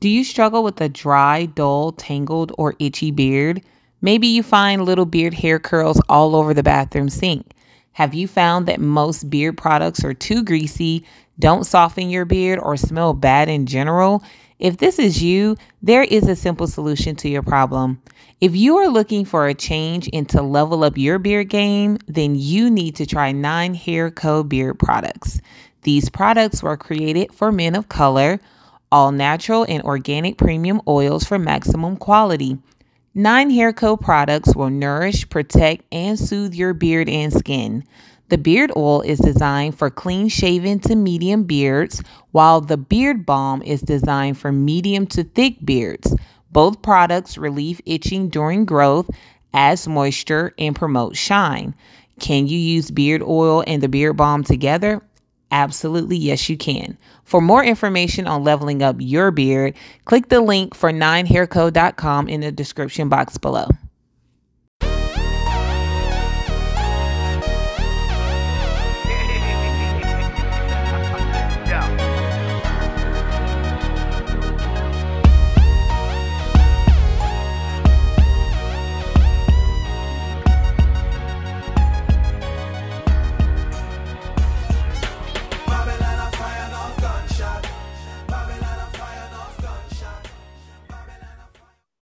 Do you struggle with a dry, dull, tangled, or itchy beard? Maybe you find little beard hair curls all over the bathroom sink. Have you found that most beard products are too greasy, don't soften your beard, or smell bad in general? If this is you, there is a simple solution to your problem. If you are looking for a change and to level up your beard game, then you need to try Nine Hair Co. beard products. These products were created for men of color all natural and organic premium oils for maximum quality. Nine Hair Co products will nourish, protect, and soothe your beard and skin. The beard oil is designed for clean shaven to medium beards, while the beard balm is designed for medium to thick beards. Both products relieve itching during growth, adds moisture, and promote shine. Can you use beard oil and the beard balm together? Absolutely, yes, you can. For more information on leveling up your beard, click the link for 9hairco.com in the description box below.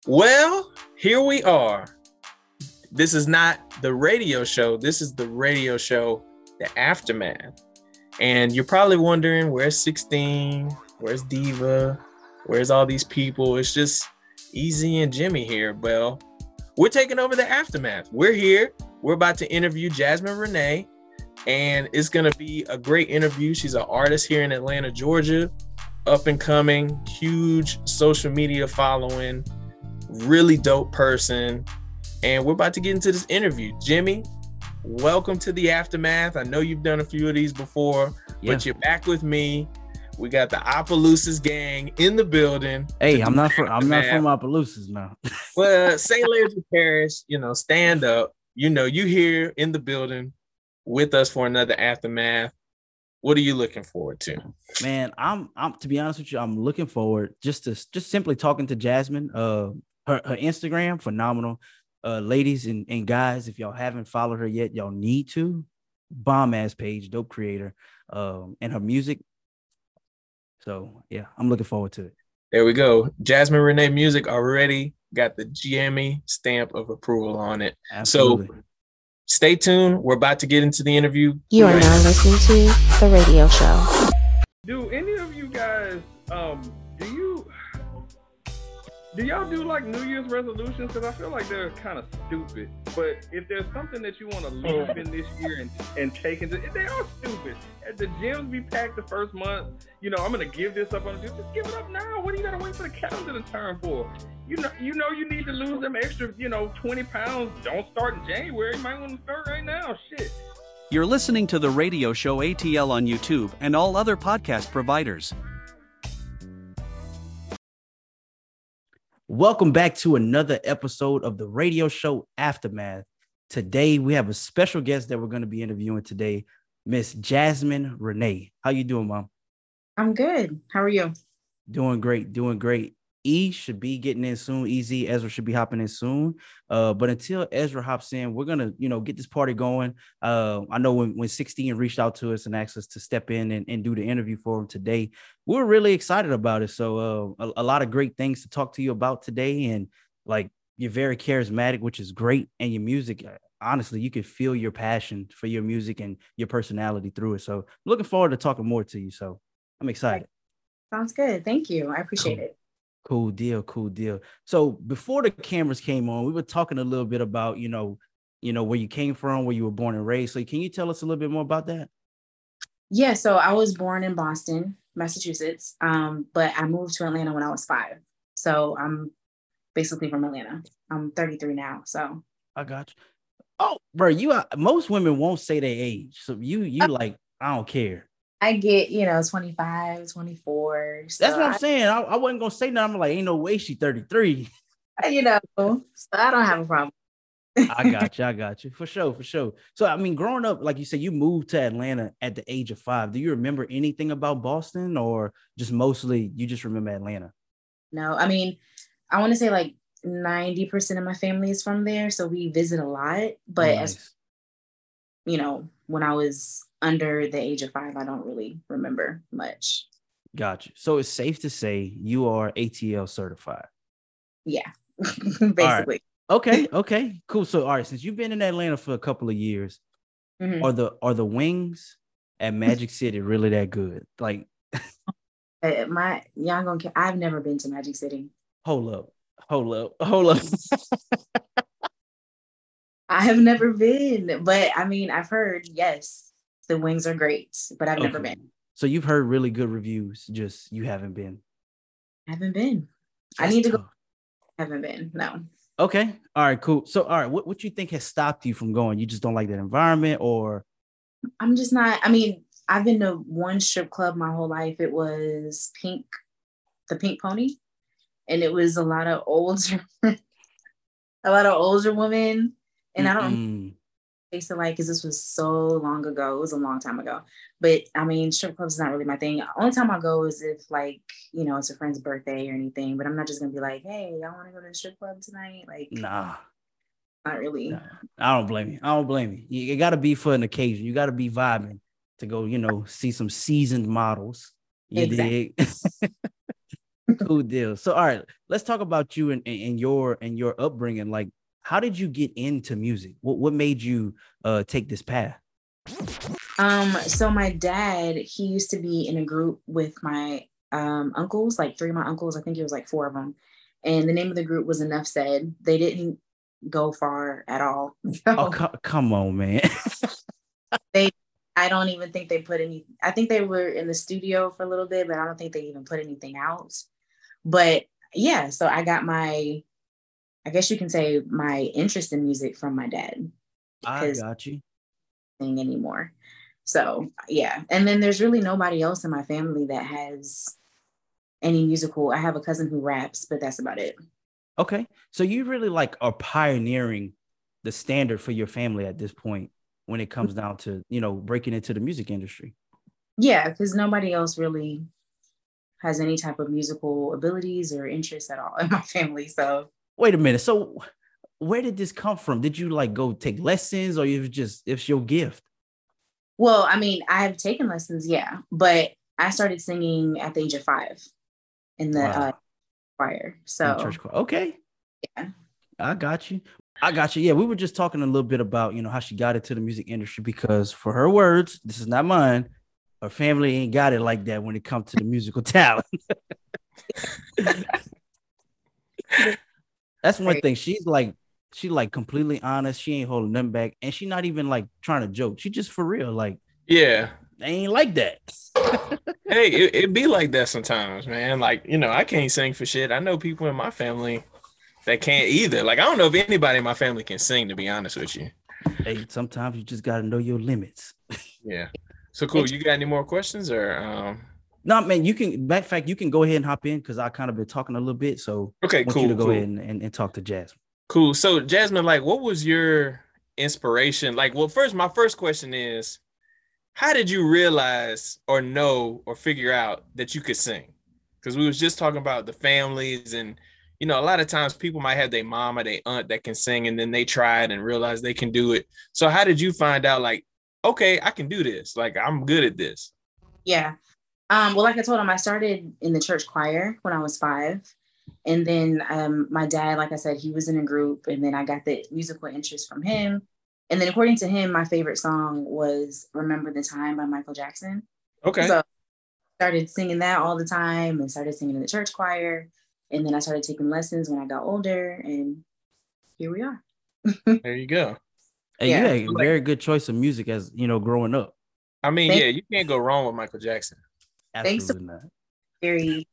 Well, here we are. This is not the radio show. This is the radio show, The Aftermath. And you're probably wondering where's 16? Where's Diva? Where's all these people? It's just EZ and Jimmy here. Well, we're taking over the Aftermath. We're here. We're about to interview Jazmine Renae, and it's going to be a great interview. She's an artist here in Atlanta, Georgia, up and coming, huge social media following really dope person. And we're about to get into this interview. Jimmy, welcome to the aftermath. I know you've done a few of these before, yeah. but you're back with me. We got the Opelousas gang in the building. Hey, I'm not from I'm not from Opelousas now. well, St. Landry Parish, you know, stand up. You know, you here in the building with us for another aftermath. What are you looking forward to? Man, I'm I'm to be honest with you, I'm looking forward just to just simply talking to Jazmine. Uh her, her Instagram, phenomenal. Uh, ladies and, and guys, if y'all haven't followed her yet, y'all need to. Bomb ass page, dope creator, um, and her music. So yeah, I'm looking forward to it. There we go. Jazmine Renae Music already got the GME stamp of approval on it. Absolutely. So stay tuned. We're about to get into the interview. You are now listening to the radio show. Do any of you guys um do you do y'all do like New Year's resolutions? Because I feel like they're kind of stupid. But if there's something that you want to leave in this year and, and take into, they are stupid. At the gyms be packed the first month. You know, I'm gonna give this up on the Just give it up now. What do you gotta wait for the calendar to turn for? You know, you know, you need to lose them extra, you know, 20 pounds. Don't start in January. You might want to start right now. Shit. You're listening to the radio show ATL on YouTube and all other podcast providers. Welcome back to another episode of the radio show Aftermath. Today we have a special guest that we're going to be interviewing today, Miss Jazmine Renae. How you doing, Mom? I'm good. How are you? Doing great, doing great. E should be getting in soon. EZ Ezra should be hopping in soon. Uh, but until Ezra hops in, we're gonna, you know, get this party going. Uh, I know when, when 16 reached out to us and asked us to step in and, and do the interview for him today, we are really excited about it. So uh, a, a lot of great things to talk to you about today. And like you're very charismatic, which is great. And your music, uh, honestly, you can feel your passion for your music and your personality through it. So looking forward to talking more to you. So I'm excited. Sounds good. Thank you. I appreciate cool. it. Cool deal, cool deal. So before the cameras came on, we were talking a little bit about, you know, you know, where you came from, where you were born and raised. So can you tell us a little bit more about that? Yeah, so I was born in Boston, Massachusetts, um, but I moved to Atlanta when I was five. So I'm basically from Atlanta. I'm 33 now. So I got you. Oh, bro, you are, most women won't say their age. So you you uh, like I don't care. I get, you know, 25, 24. So That's what I'm saying. I, I wasn't gonna say nothing. I'm like, ain't no way she 33. Uh, you know, so I don't have a problem. I got you. I got you for sure, for sure. So, I mean, growing up, like you said, you moved to Atlanta at the age of five. Do you remember anything about Boston, or just mostly you just remember Atlanta? No, I mean, I want to say like 90% of my family is from there. So we visit a lot. But Oh, as nice. You know, when I was under the age of five, I don't really remember much. Gotcha. So it's safe to say you are ATL certified. Yeah, basically. Okay, okay, cool. So all right, since you've been in Atlanta for a couple of years, Mhm. are the are the wings at Magic City really that good? Like, Uh, my y'all gonna. I've never been to Magic City. hold up, hold up, hold up. I have never been, but I mean, I've heard yes, the wings are great, but I've never been. So you've heard really good reviews, just you haven't been. I haven't been. I That's need to go. tough. Haven't been. No. Okay. All right, cool. So all right, what, what you think has stopped you from going? You just don't like that environment or I'm just not. I mean, I've been to one strip club my whole life. It was Pink, the Pink Pony, and it was a lot of older, a lot of older women. And I don't taste it like because this was so long ago. It was a long time ago. But I mean, strip clubs is not really my thing. Only time I go is if like you know it's a friend's birthday or anything. But I'm not just gonna be like, hey, y'all want to go to the strip club tonight? Like, Nah, not really. nah. I don't blame you. I don't blame you. You, you gotta be for an occasion. You gotta be vibing to go, you know, see some seasoned models. You Exactly. dig? cool deal. So all right, let's talk about you and, and, and your and your upbringing. Like, how did you get into music? What what made you uh take this path? Um, so my dad, he used to be in a group with my um uncles, like three of my uncles, I think it was like four of them. And the name of the group was Enough Said. They didn't go far at all. Oh, So co- come on, man. they, I don't even think they put any, I think they were in the studio for a little bit, but I don't think they even put anything out. But yeah, so I got my, I guess you can say my interest in music from my dad. I got you. thing anymore. So yeah, and then there's really nobody else in my family that has any musical. I have a cousin who raps, but that's about it. Okay. So you really like are pioneering the standard for your family at this point when it comes down to, you know, breaking into the music industry. Yeah, because nobody else really has any type of musical abilities or interests at all in my family. So Wait a minute. So where did this come from? Did you like go take lessons or you just it's your gift? well, I mean, I've taken lessons, yeah, but I started singing at the age of five in the Wow. uh, choir. So church choir. Okay. Yeah. I got you. I got you. Yeah, we were just talking a little bit about, you know, how she got into the music industry because for her words, this is not mine. Her family ain't got it like that when it comes to the musical talent. That's one Right. thing. She's like, she like completely honest. She ain't holding them back, and she not even like trying to joke. She just for real. Like Yeah. they ain't like that. Hey, it, it be like that sometimes, man. Like, you know, I can't sing for shit. I know people in my family that can't either. Like, I don't know if anybody in my family can sing, to be honest with you. hey, sometimes you just gotta know your limits. Yeah. So cool. You got any more questions or um No, man, you can. Matter of fact, you can go ahead and hop in because I kind of been talking a little bit. So okay, I want cool. you to go cool. ahead and, and, and talk to Jazmine. Cool. So Jazmine, like, what was your inspiration? Like, well, first, my first question is, how did you realize or know or figure out that you could sing? Because we was just talking about the families and you know, a lot of times people might have their mom or their aunt that can sing and then they try it and realize they can do it. So how did you find out like, okay, I can do this. Like I'm good at this. Yeah. Um, well, like I told him, I started in the church choir when I was five. And then um, my dad, like I said, he was in a group, and then I got the musical interest from him. And then, according to him, my favorite song was Remember the Time by Michael Jackson. Okay. So started singing that all the time and started singing in the church choir. And then I started taking lessons when I got older, and here we are. there you go. Hey, Yeah. you had a very good choice of music as you know growing up. I mean, Thank- yeah, you can't go wrong with Michael Jackson. Thanks. Absolutely not. Very,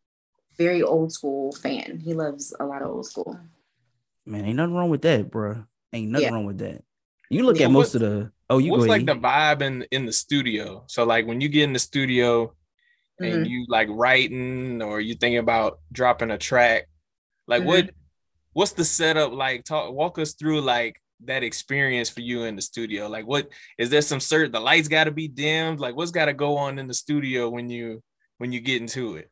very old school fan. He loves a lot of old school. Man, ain't nothing wrong with that, bro. Ain't nothing Yeah. wrong with that. You look Yeah, at most of the. Oh, you What's go like ahead. the vibe in in the studio? So like when you get in the studio and Mhm. you like writing or you thinking about dropping a track, like what what's the setup like? Talk walk us through like that experience for you in the studio. Like what is there some certain the lights got to be dimmed? Like what's got to go on in the studio when you when you get into it?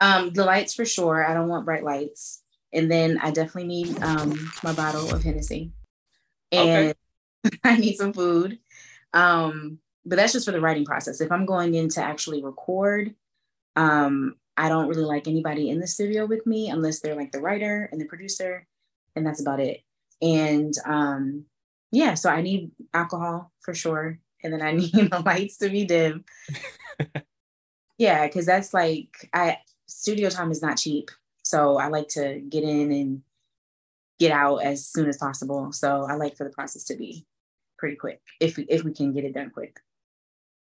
Um, the lights for sure. I don't want bright lights. And then I definitely need um my bottle of Hennessy. And I need some food. Um, but that's just for the writing process. If I'm going in to actually record, um, I don't really like anybody in the studio with me unless they're like the writer and the producer, and that's about it. And um, yeah, so I need alcohol for sure, and then I need the lights to be dim. yeah, because that's like I studio time is not cheap, so I like to get in and get out as soon as possible. So I like for the process to be pretty quick if we, if we can get it done quick.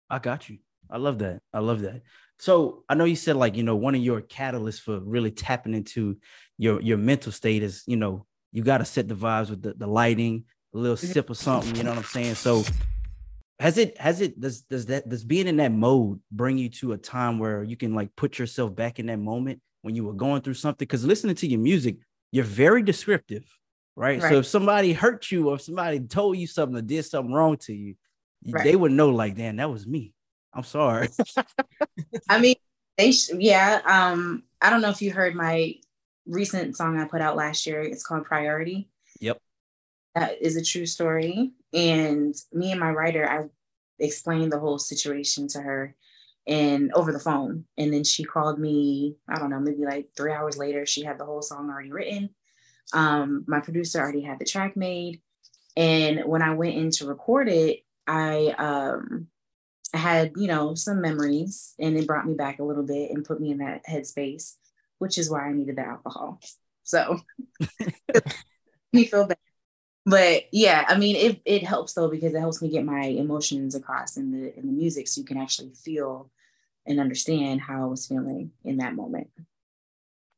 I got you. I love that. I love that. So I know you said like you know one of your catalysts for really tapping into your your mental state is you know you got to set the vibes with the, the lighting, a little mm-hmm. sip of something. You know what I'm saying? So has it has it does does that does being in that mode bring you to a time where you can like put yourself back in that moment when you were going through something? Because listening to your music, you're very descriptive, right? Right. So if somebody hurt you or if somebody told you something or did something wrong to you, Right. they would know like, damn, that was me. I'm sorry. I mean, they sh- yeah. Um, I don't know if you heard my recent song I put out last year. It's called Priority. That is a true story. And me and my writer, I explained the whole situation to her and over the phone. And then she called me, I don't know, maybe like three hours later. She had the whole song already written. Um, my producer already had the track made. And when I went in to record it, I um had, you know, some memories and it brought me back a little bit and put me in that headspace, which is why I needed the alcohol. So me feel better. But yeah, I mean it it helps though because it helps me get my emotions across in the in the music so you can actually feel and understand how I was feeling in that moment.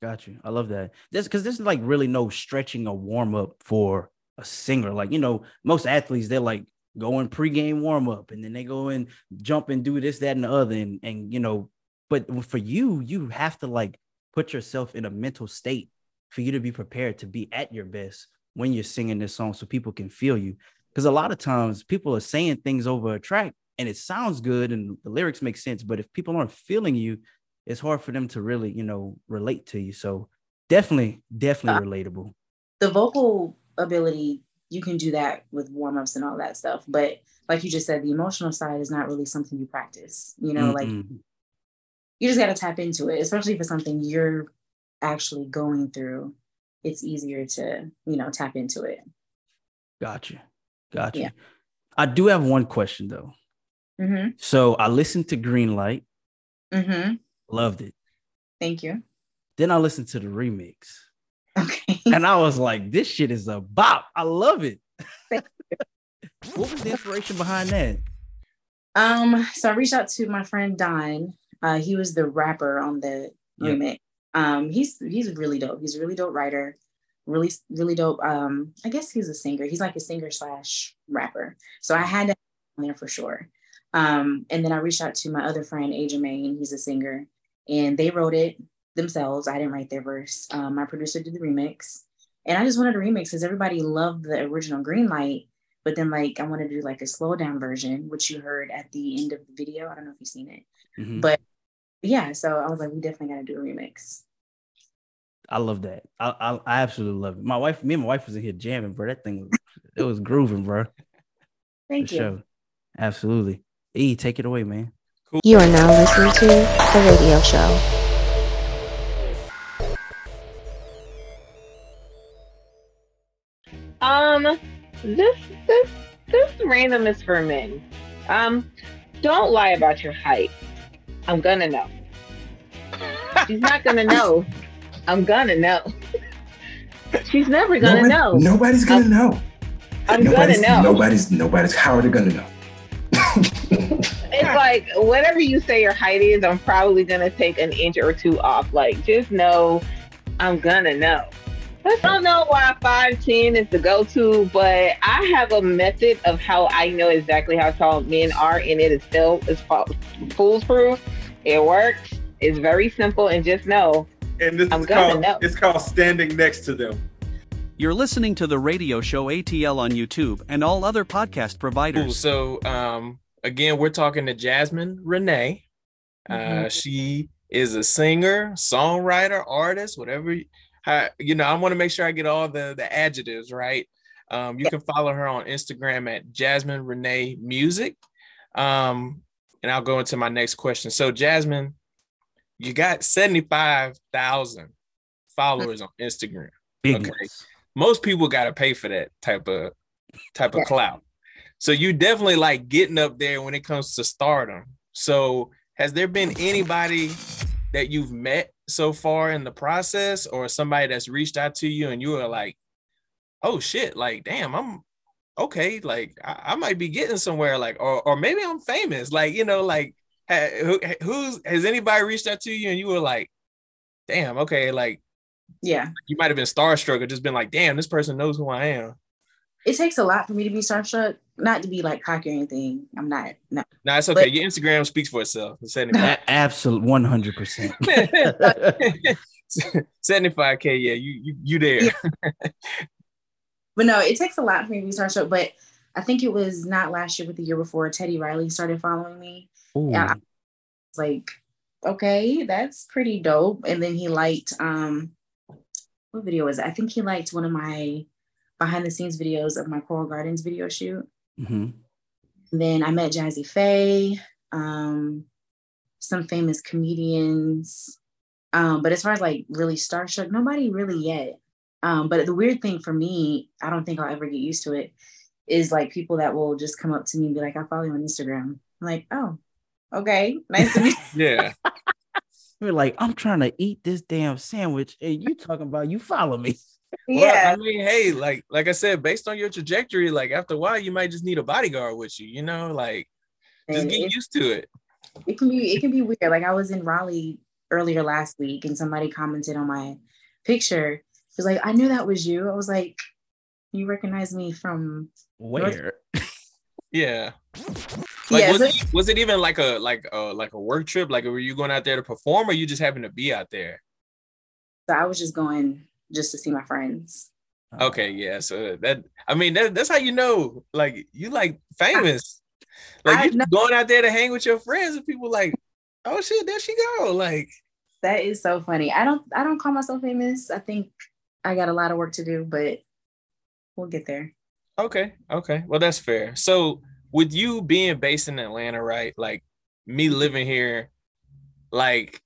Got you. I love that. This because this is like really no stretching or warm up for a singer. Like, you know, most athletes, they're like going pregame warm up and then they go and jump and do this, that, and the other. And and you know, but for you, you have to like put yourself in a mental state for you to be prepared to be at your best when you're singing this song so people can feel you. Because a lot of times people are saying things over a track and it sounds good and the lyrics make sense, but if people aren't feeling you, it's hard for them to really, you know, relate to you. So definitely, definitely uh, relatable. the vocal ability you can do that with warm-ups and all that stuff but like you just said the emotional side is not really something you practice you know like Mm-mm. you just got to tap into it especially if it's something you're actually going through it's easier to you know tap into it Gotcha. Gotcha. Yeah. I do have one question though. mm-hmm. So I listened to Green Light, Mm-hmm. loved it. thank you Then I listened to the remix, okay and I was like, "This shit is a bop. I love it." what was the inspiration behind that? Um, so I reached out to my friend Don. Uh, he was the rapper on the Yeah. remix. Um, he's he's really dope. He's a really dope writer. Really, really dope. Um, I guess he's a singer. He's like a singer slash rapper. So I had to have him there for sure. Um, and then I reached out to my other friend, Aja Main. He's a singer, and they wrote it themselves. I didn't write their verse. Um, my producer did the remix, and I just wanted a remix because everybody loved the original Green Light. But then, like, I wanted to do like a slow down version, which you heard at the end of the video. I don't know if you've seen it, Mhm. but yeah. So I was like, we definitely got to do a remix. I love that. I, I I absolutely love it. My wife, me and my wife was in here jamming, bro. That thing was it was grooving, bro. Thank for you. sure. Absolutely. E, take it away, man. You are now listening to The Radio Show. Um, this this this random is for men. Um, don't lie about your height. I'm gonna know. She's not gonna know. I'm gonna know. She's never gonna Nobody- know. Nobody's gonna I'm- know. I'm nobody's, gonna know. Nobody's nobody's how are they gonna know? It's like whatever you say your height is, I'm probably gonna take an inch or two off. Like just know I'm gonna know. I don't know why 5'10 is the go-to, but I have a method of how I know exactly how tall men are, and it is still is foolproof. It works. It's very simple, and just know And this I'm is gonna called know. it's called standing next to them. You're listening to the radio show ATL on YouTube and all other podcast Cool. providers. So um again, we're talking to Jazmine Renae. Uh Mhm. she is a singer, songwriter, artist, whatever. How, you know, I want to make sure I get all the the adjectives right. Um, you can follow her on Instagram at Jazmine Renae Music. Um, and I'll go into my next question. So, Jazmine, you got 75,000 followers on Instagram. Okay. Most people got to pay for that type of type of Yeah. clout. So you definitely like getting up there when it comes to stardom. So has there been anybody that you've met so far in the process or somebody that's reached out to you and you were like, oh shit, like damn, I'm okay, like I, I might be getting somewhere, like, or or maybe I'm famous, like you know, like ha, who, who's has anybody reached out to you and you were like, damn, okay, like Yeah. you might have been starstruck or just been like, damn, this person knows who I am. It takes a lot for me to be starstruck, not to be like cocky or anything. I'm not. No. Nah, it's okay. But- Your Instagram speaks for itself. It's 75. A- absolute 100 percent 75k, yeah, you you you there. But no, it takes a lot for me to be starstruck. But I think it was not last year, but the year before. Teddy Riley started following me. Yeah, I was like, okay, that's pretty dope. And then he liked um, what video was it? I think he liked one of my behind the scenes videos of my Coral Gardens video shoot. hmm And then I met Jazzy Faye, um, some famous comedians. Um, but as far as like really starstruck, nobody really yet. Um, but the weird thing for me, I don't think I'll ever get used to it, is like people that will just come up to me and be like, I follow you on Instagram. I'm like, oh, okay, nice to meet you. yeah. We're like, I'm trying to eat this damn sandwich, and you talking about you follow me. Well, Yeah, I mean, hey, like like I said, based on your trajectory, like after a while, you might just need a bodyguard with you, you know, like just and get it, used to it. it can be it can be weird. Like I was in Raleigh earlier last week, and somebody commented on my picture. It was like, I knew that was you. I was like, you recognize me from Where? Yeah. Like yeah. was, so- it, was it even like a like a like a work trip? Like were you going out there to perform or you just happened to be out there? So I was just going just to see my friends. Okay, uh. yeah. So that I mean that, that's how you know like you like famous. Like I you know- going out there to hang with your friends and people like, oh shit, there she go. Like That is so funny. I don't I don't call myself famous. I think I got a lot of work to do, but we'll get there. Okay, okay. Well, that's fair. So, with you being based in Atlanta, right? Like me living here, like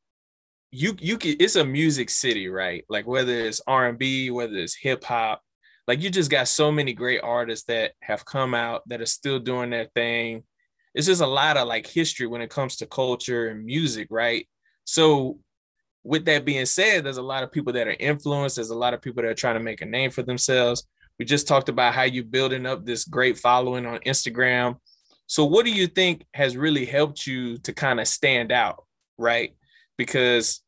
you you can it's a music city, right? Like whether it's R&B, whether it's hip hop, like you just got so many great artists that have come out that are still doing their thing. It's just a lot of like history when it comes to culture and music, right? So, with that being said, there's a lot of people that are influenced. There's a lot of people that are trying to make a name for themselves. We just talked about how you're building up this great following on Instagram. So what do you think has really helped you to kind of stand out, right? Because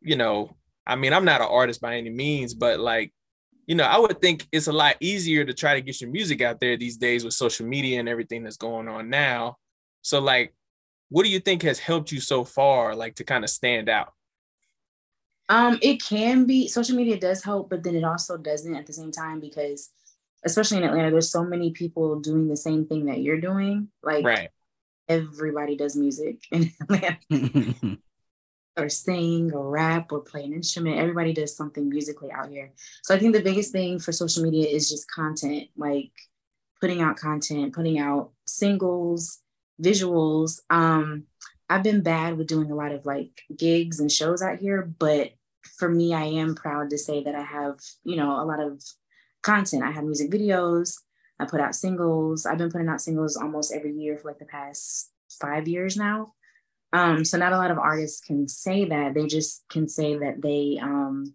you know, I mean, I'm not an artist by any means, but like, you know, I would think it's a lot easier to try to get your music out there these days with social media and everything that's going on now. So like, what do you think has helped you so far like to kind of stand out? Um, it can be social media does help, but then it also doesn't at the same time because especially in Atlanta, there's so many people doing the same thing that you're doing. Like Right. everybody does music in Atlanta. or sing or rap or play an instrument. Everybody does something musically out here. So I think the biggest thing for social media is just content, like putting out content, putting out singles, visuals. Um, I've been bad with doing a lot of like gigs and shows out here, but for me, I am proud to say that I have, you know, a lot of content. I have music videos. I put out singles. I've been putting out singles almost every year for like the past five years now. Um, so not a lot of artists can say that. They just can say that they, um,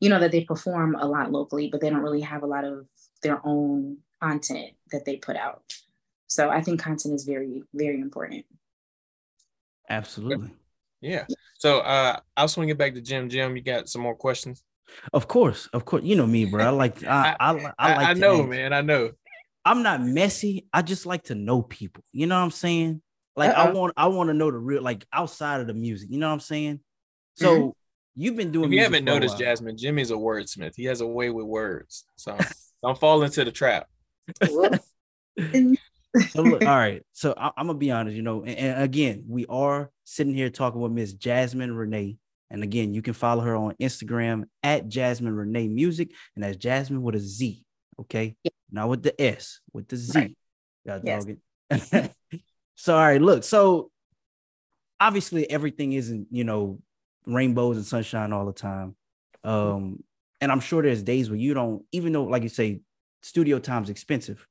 you know, that they perform a lot locally, but they don't really have a lot of their own content that they put out. So I think content is very, very important. Absolutely. Yeah. So uh I'll swing it back to Jim. Jim, you got some more questions? Of course, of course. You know me, bro. I like I I, I, I, like I know, ask. man. I know. I'm not messy. I just like to know people. You know what I'm saying? Like I Uh-uh. want I want to know the real like outside of the music. You know what I'm saying? So you've been doing If you haven't noticed. Jazmine, Jimmy's a wordsmith. He has a way with words. So don't fall into the trap. So look, all right. So I, am gonna be honest, you know, and, and again, we are sitting here talking with Miss Jazmine Renae. And again, you can follow her on Instagram at Jazmine Renae Music, and that's Jazmine with a Z. Okay. Yeah. Not with the S, with the Z. Right. Y'all Yes. dog it. so all right, look. So obviously everything isn't, you know, rainbows and sunshine all the time. Um, and I'm sure there's days where you don't, even though, like you say, studio time's expensive.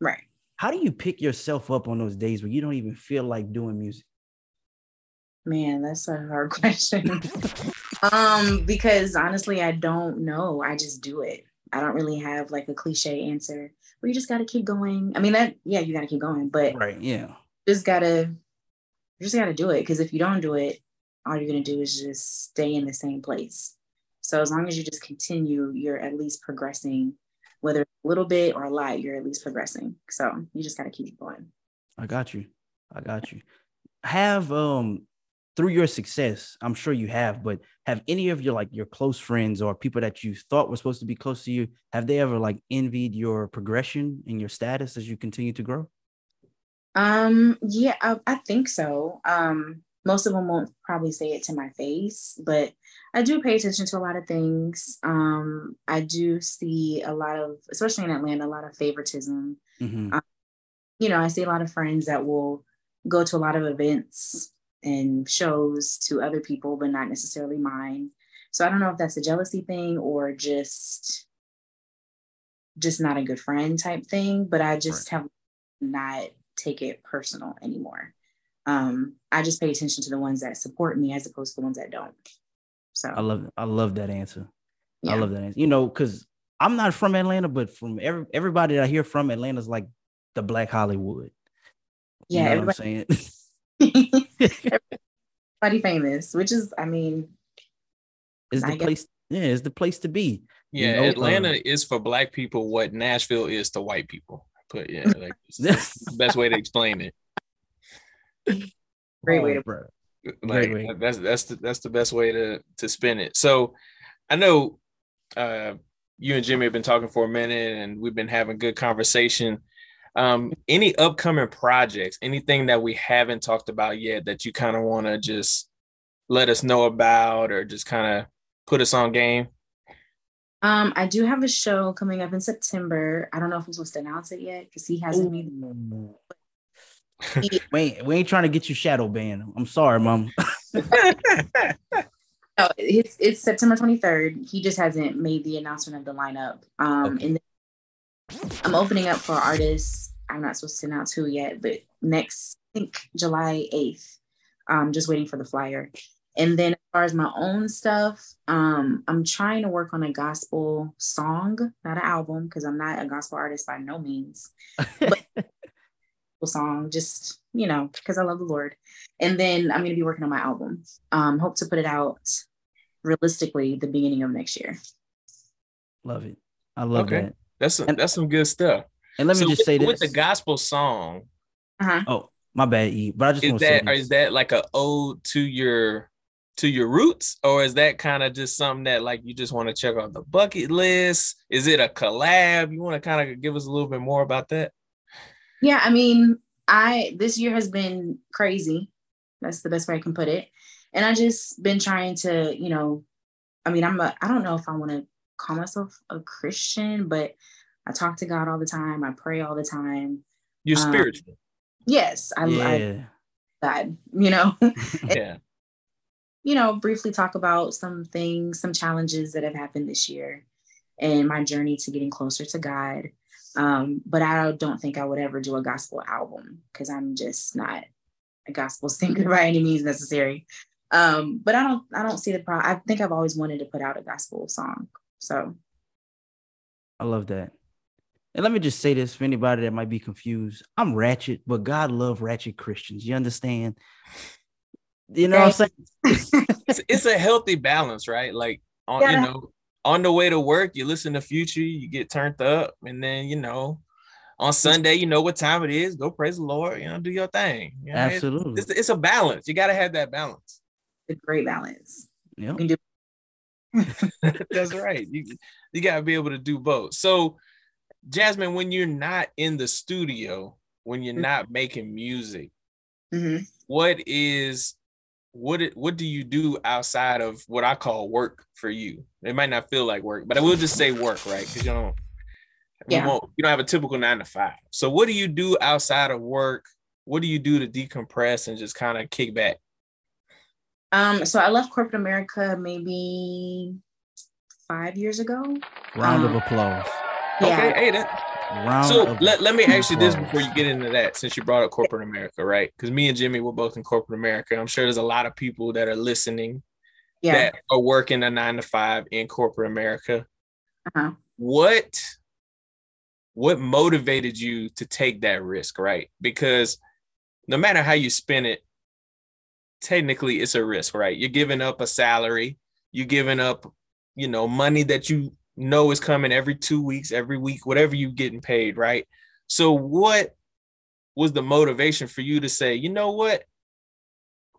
Right. How do you pick yourself up on those days where you don't even feel like doing music? Man, that's a hard question. um, because honestly, I don't know. I just do it. I don't really have like a cliche answer. Well, you just gotta keep going. I mean, that yeah, you gotta keep going, but Right. Yeah. just gotta just gotta do it. Because if you don't do it, all you're gonna do is just stay in the same place. So as long as you just continue, you're at least progressing, whether it's a little bit or a lot, you're at least progressing. So you just gotta keep going. I got you. I got you. Have um through your success, I'm sure you have, but have any of your like your close friends or people that you thought were supposed to be close to you, have they ever like envied your progression and your status as you continue to grow? Um, yeah, I, I think so. Um, most of them won't probably say it to my face, but I do pay attention to a lot of things. Um, I do see a lot of, especially in Atlanta, a lot of favoritism. Mhm. Um, you know, I see a lot of friends that will go to a lot of events and shows to other people, but not necessarily mine. So I don't know if that's a jealousy thing or just just not a good friend type thing, but I just have not take it personal anymore. Um, I just pay attention to the ones that support me as opposed to the ones that don't. So I love I love that answer. I love that answer. You know, because I'm not from Atlanta, but from every everybody that I hear from Atlanta is like the Black Hollywood. You yeah, know what everybody, I'm saying? everybody famous, which is, I mean, is the guess- place, yeah, it's the place to be. you Yeah, know, Atlanta uh, is for black people what Nashville is to white people. But yeah, like it's the best way to explain it. great way oh, to bro. Like way. that's that's the that's the best way to to spin it. So I know uh you and Jimmy have been talking for a minute and we've been having good conversation. Um, any upcoming projects, anything that we haven't talked about yet that you kind of want to just let us know about or just kind of put us on game? Um, I do have a show coming up in September. I don't know if I'm supposed to announce it yet because he hasn't made he- We ain't, we ain't trying to get you shadow banned. I'm sorry, mom. No, it's it's September 23rd. He just hasn't made the announcement of the lineup. Um, Okay. and then I'm opening up for artists. I'm not supposed to announce who yet, but next, I think July 8th. Um, just waiting for the flyer. And then as far as my own stuff, um, I'm trying to work on a gospel song, not an album, because I'm not a gospel artist by no means. song, just you know, because I love the Lord. And then I'm going to be working on my album. Um, hope to put it out realistically the beginning of next year. love it. I love Okay. that. That's some, And- that's some good stuff. And let me So just with- say this. with the gospel song, Uh-huh. oh, my bad, E. But I just is want to say that this. is that like a ode to your to your roots or is that kind of just something that like you just want to check off the bucket list is it a collab you want to kind of give us a little bit more about that Yeah, I mean, I this year has been crazy. That's the best way I can put it. And I just been trying to, you know, I mean, I'm a I don't know if I want to call myself a Christian, but I talk to God all the time. I pray all the time. you're Um, spiritual Yes, I, I yeah. God, you know. yeah you know, briefly talk about some things, some challenges that have happened this year and my journey to getting closer to God. Um, but I don't think I would ever do a gospel album because I'm just not a gospel singer by any means necessary. Um, but I don't I don't see the problem. I think I've always wanted to put out a gospel song. So I love that. And let me just say this for anybody that might be confused. I'm ratchet, but God love ratchet Christians. You understand? You know what I'm saying? it's, it's a healthy balance right like on you know on the way to work you listen to future you get turned up and then you know on sunday you know what time it is go praise the lord you know do your thing you know, it's- Absolutely. it's, it's a balance you got to have that balance a great balance. Yep. You can do That's right. You you gotta be able to do both. So, Jazmine, when you're not in the studio, when you're not making music, Mhm. what is what it, what do you do outside of what I call work for you? It might not feel like work, but I will just say work, right? Because you don't you Yeah. won't- you don't have a typical nine to five. So what do you do outside of work? What do you do to decompress and just kind of kick back? Um, so I left corporate America maybe five years ago. Round of Um, applause. Yeah. Okay, hey, that, Round so let, let me ask you this before you get into that, since you brought up corporate America, right? Because me and Jimmy were both in corporate America. I'm sure there's a lot of people that are listening Yeah. that are working a nine to five in corporate America. Uh-huh. What what motivated you to take that risk, right? Because no matter how you spin it, technically it's a risk, right? You're giving up a salary, you're giving up, you know, money that you know is coming every two weeks, every week, whatever you getting paid, right? So what was the motivation for you to say, you know what?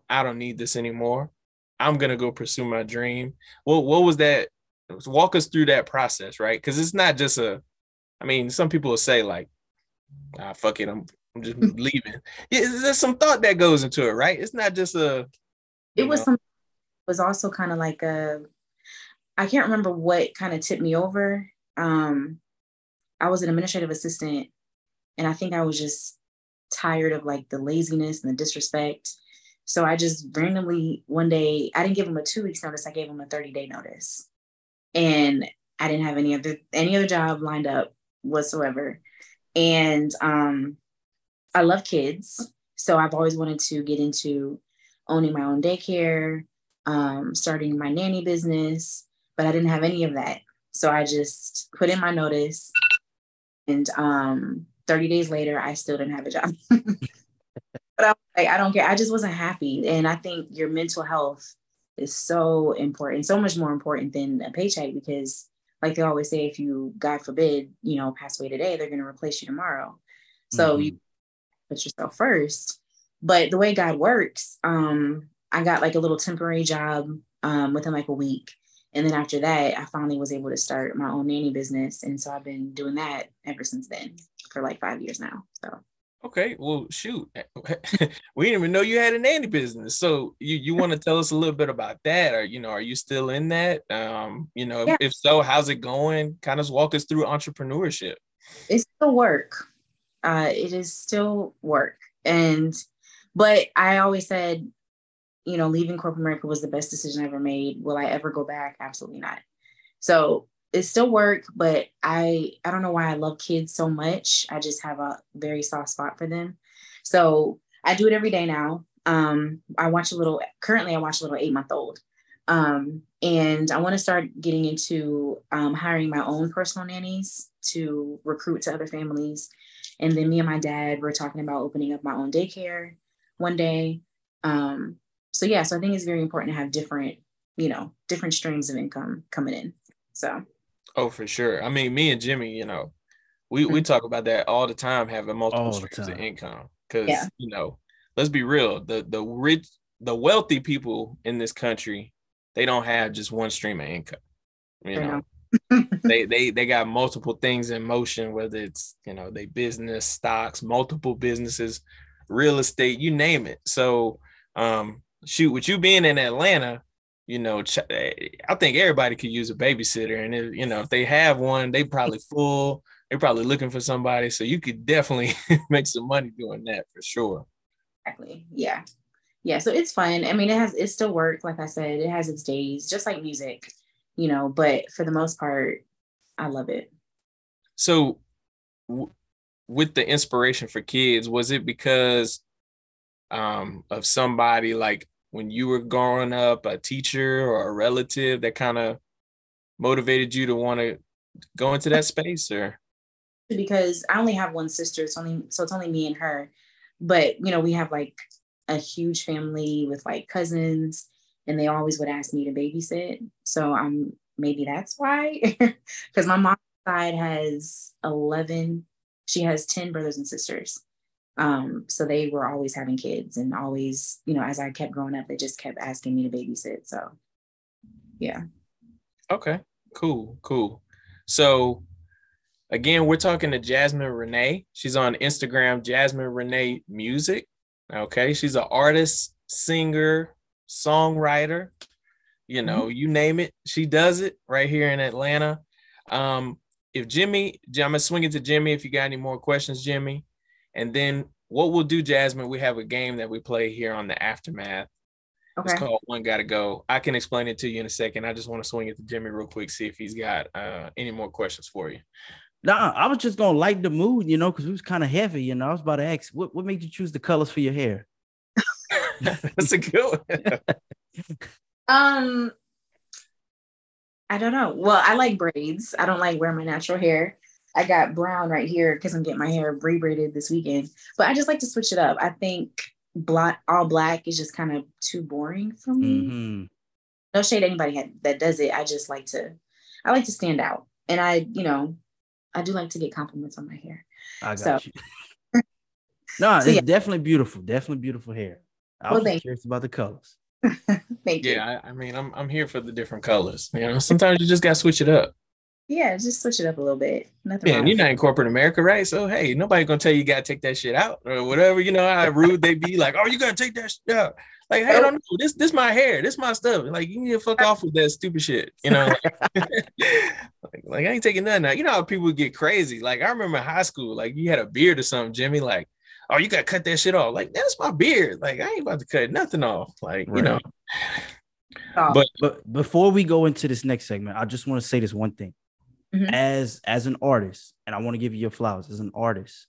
I don't need this anymore. I'm gonna go pursue my dream. What what was that? Walk us through that process, right? Because it's not just a. I mean, some people will say like, "Ah, fuck it, I'm I'm just leaving." Yeah, there's some thought that goes into it, right? It's not just a. it was know, some was also kind of like a I can't remember what kind of tipped me over. Um I was an administrative assistant and I think I was just tired of like the laziness and the disrespect. So I just randomly one day I didn't give him a 2 weeks notice, I gave him a 30 day notice. And I didn't have any other any other job lined up whatsoever. And um I love kids. So I've always wanted to get into owning my own daycare, um, starting my nanny business, but I didn't have any of that. So I just put in my notice, and um, 30 days later, I still didn't have a job. but I like, I don't care. I just wasn't happy, and I think your mental health is so important, so much more important than a paycheck because, like they always say, if you, God forbid, you know, pass away today, they're going to replace you tomorrow. So Mhm. you put yourself first. But the way God works, um, I got like a little temporary job um, within like a week. And then after that, I finally was able to start my own nanny business. And so I've been doing that ever since then for like five years now. So Okay, well, shoot, we didn't even know you had a nanny business. So you you want to tell us a little bit about that, or you know, are you still in that? Um, you know, Yeah. if so, how's it going? Kind of walk us through entrepreneurship. it's still work. Uh, it is still work. And, but I always said, you know, leaving corporate America was the best decision I ever made. Will I ever go back? Absolutely not. So it's still work, but I I don't know why I love kids so much. I just have a very soft spot for them. So I do it every day now. Um, I watch a little. Currently, I watch a little eight month old, um, and I want to start getting into um, hiring my own personal nannies to recruit to other families. And then me and my dad were talking about opening up my own daycare one day. Um, so yeah, so I think it's very important to have different, you know, different streams of income coming in. So Oh, for sure. I mean, me and Jimmy, you know, we we talk about that all the time, having multiple All streams of income. Because Yeah. you know, let's be real, the the rich, the wealthy people in this country, they don't have just one stream of income. You know, enough. they they they got multiple things in motion, whether it's you know they business, stocks, multiple businesses, real estate, you name it. So, um, shoot, with you being in Atlanta, you know, ch- I think everybody could use a babysitter, and if, you know if they have one, they probably full. They're probably looking for somebody, so you could definitely make some money doing that for sure. exactly. Yeah. Yeah. So it's fun. I mean, it has it's still work, like I said, it has its days, just like music, you know, but for the most part, I love it. So, w- with the inspiration for kids, was it because um, of somebody like when you were growing up, a teacher or a relative that kind of motivated you to want to go into that space, or because I only have one sister. It's only so it's only me and her. But you know, we have like a huge family with like cousins, and they always would ask me to babysit. So I'm maybe that's why. Because my mom's side has eleven. She has ten brothers and sisters. Um, so they were always having kids, and always, you know, as I kept growing up, they just kept asking me to babysit. So, yeah. okay, cool, cool. So, Again, we're talking to Jazmine Renae. She's on Instagram, Jazmine Renae Music. Okay, she's an artist, singer, songwriter. You know, you name it, she does it right here in Atlanta. Um, if Jimmy, I'm gonna swing it to Jimmy if you got any more questions, Jimmy. And then what we'll do, Jazmine, we have a game that we play here on the aftermath. Okay. It's called One Gotta Go. I can explain it to you in a second. I just want to swing it to Jimmy real quick, see if he's got uh, any more questions for you. Nah, I was just gonna light the mood, you know, because it was kind of heavy. You know, I was about to ask, what what made you choose the colors for your hair? That's a good one. Um, I don't know. Well, I like braids. I don't like wearing my natural hair. I got brown right here because I'm getting my hair re-braided this weekend. But I just like to switch it up. I think black, all black is just kind of too boring for me. Mhm. No shade anybody that does it. I just like to, I like to stand out, and I, you know, I do like to get compliments on my hair. I got So- you. no, So, it's yeah. definitely beautiful. Definitely beautiful hair. I Well, was thank just curious about the colors. Thank you. yeah, I, I mean, I'm I'm here for the different colors. You know, sometimes you just gotta switch it up. Yeah, just switch it up a little bit. Nothing Yeah, wrong and you're not in corporate America, right? So hey, nobody gonna tell you, you gotta take that shit out or whatever. You know how rude they be, like, oh, you gotta take that shit out. Like, hey, I don't know. This this my hair, this my stuff. Like, you need to fuck off with that stupid shit. You know, like, like, I ain't taking nothing out. You know how people get crazy. Like I remember in high school, like you had a beard or something, Jimmy. Like, oh, you gotta cut that shit off. Like, that's my beard. Like, I ain't about to cut nothing off. Like, you know, Oh. but But before we go into this next segment, I just want to say this one thing. Mhm. As as an artist, and I want to give you your flowers as an artist,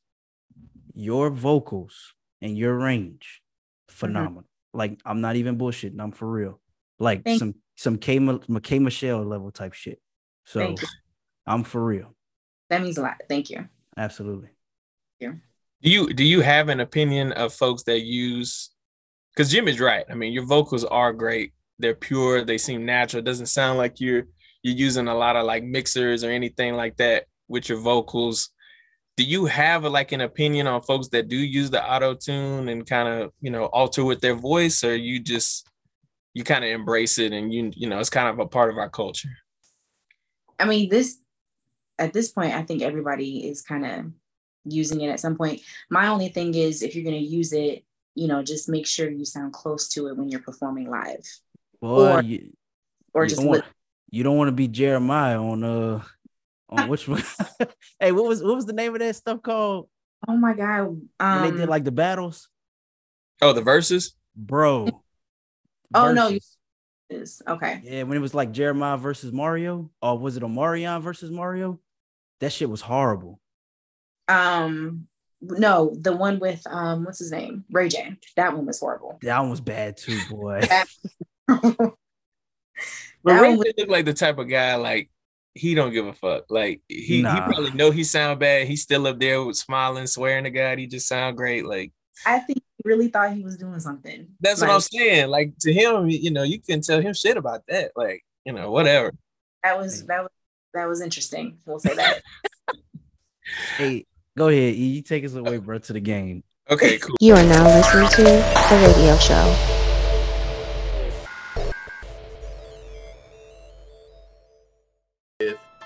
your vocals and your range, phenomenal. Like I'm not even bullshitting. I'm for real. Like Thank- some some K, Ma- K Michelle level type shit. So I'm for real. That means a lot. Thank you. Absolutely. do you do you have an opinion of folks that use because Jim is right. I mean, your vocals are great. They're pure, they seem natural. It doesn't sound like you're you're using a lot of like mixers or anything like that with your vocals. Do you have like an opinion on folks that do use the auto tune and kind of you know alter with their voice, or you just you kind of embrace it and you you know it's kind of a part of our culture? I mean, this at this point, I think everybody is kind of using it at some point. My only thing is if you're gonna use it, you know, just make sure you sound close to it when you're performing live. Boy, Or- you, Or you just don't want, lip- you don't want to be Jeremiah on uh on which one? hey, what was what was the name of that stuff called oh my god. when Um, they did like the battles? Oh, the verses. Bro. Oh, no, is okay. Yeah, when it was like Jeremiah versus Mario, or was it Omarion versus Mario? That shit was horrible. Um no, the one with um what's his name? Ray J. That one was horrible. That one was bad too, boy. That- But That Ray one was- look like the type of guy like he don't give a fuck. Like he, Nah. he probably know he sound bad. He's still up there with smiling, swearing to God. He just sound great. Like I think he really thought he was doing something. that's what I'm saying. Like to him, you know, you can tell him shit about that. Like you know, whatever. That was that was that was interesting. We'll say that. hey, go ahead. You take us away, bro, to the game. Okay, cool. You are now listening to The Radio Show.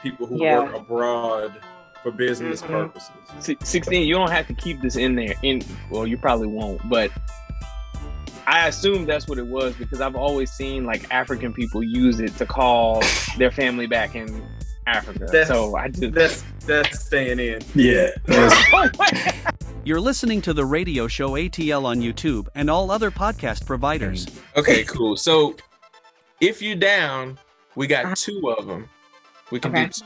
People who Yeah. work abroad for business Mhm. purposes. 16 you don't have to keep this in there in well you probably won't but i assume that's what it was because i've always seen like african people use it to call their family back in africa That's- so i just That's that's staying in. Yeah. You're listening to the radio show ATL on YouTube and all other podcast providers. Okay, cool. So if you're down, we got two of them. We can Okay. do two.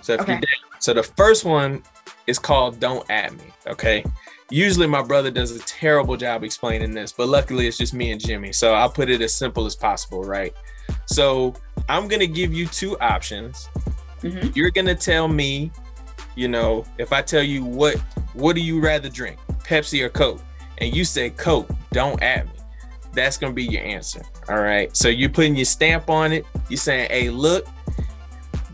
So if Okay. you're down, so the first one is called "Don't At Me." Okay. Usually my brother does a terrible job explaining this, but luckily it's just me and Jimmy. So I'll put it as simple as possible, right? So I'm gonna give you two options. Mhm. You're gonna tell me, you know, if I tell you what what do you rather drink, Pepsi or Coke, and you say Coke, don't at me. That's gonna be your answer. All right. So you're putting your stamp on it. You're saying, hey, look,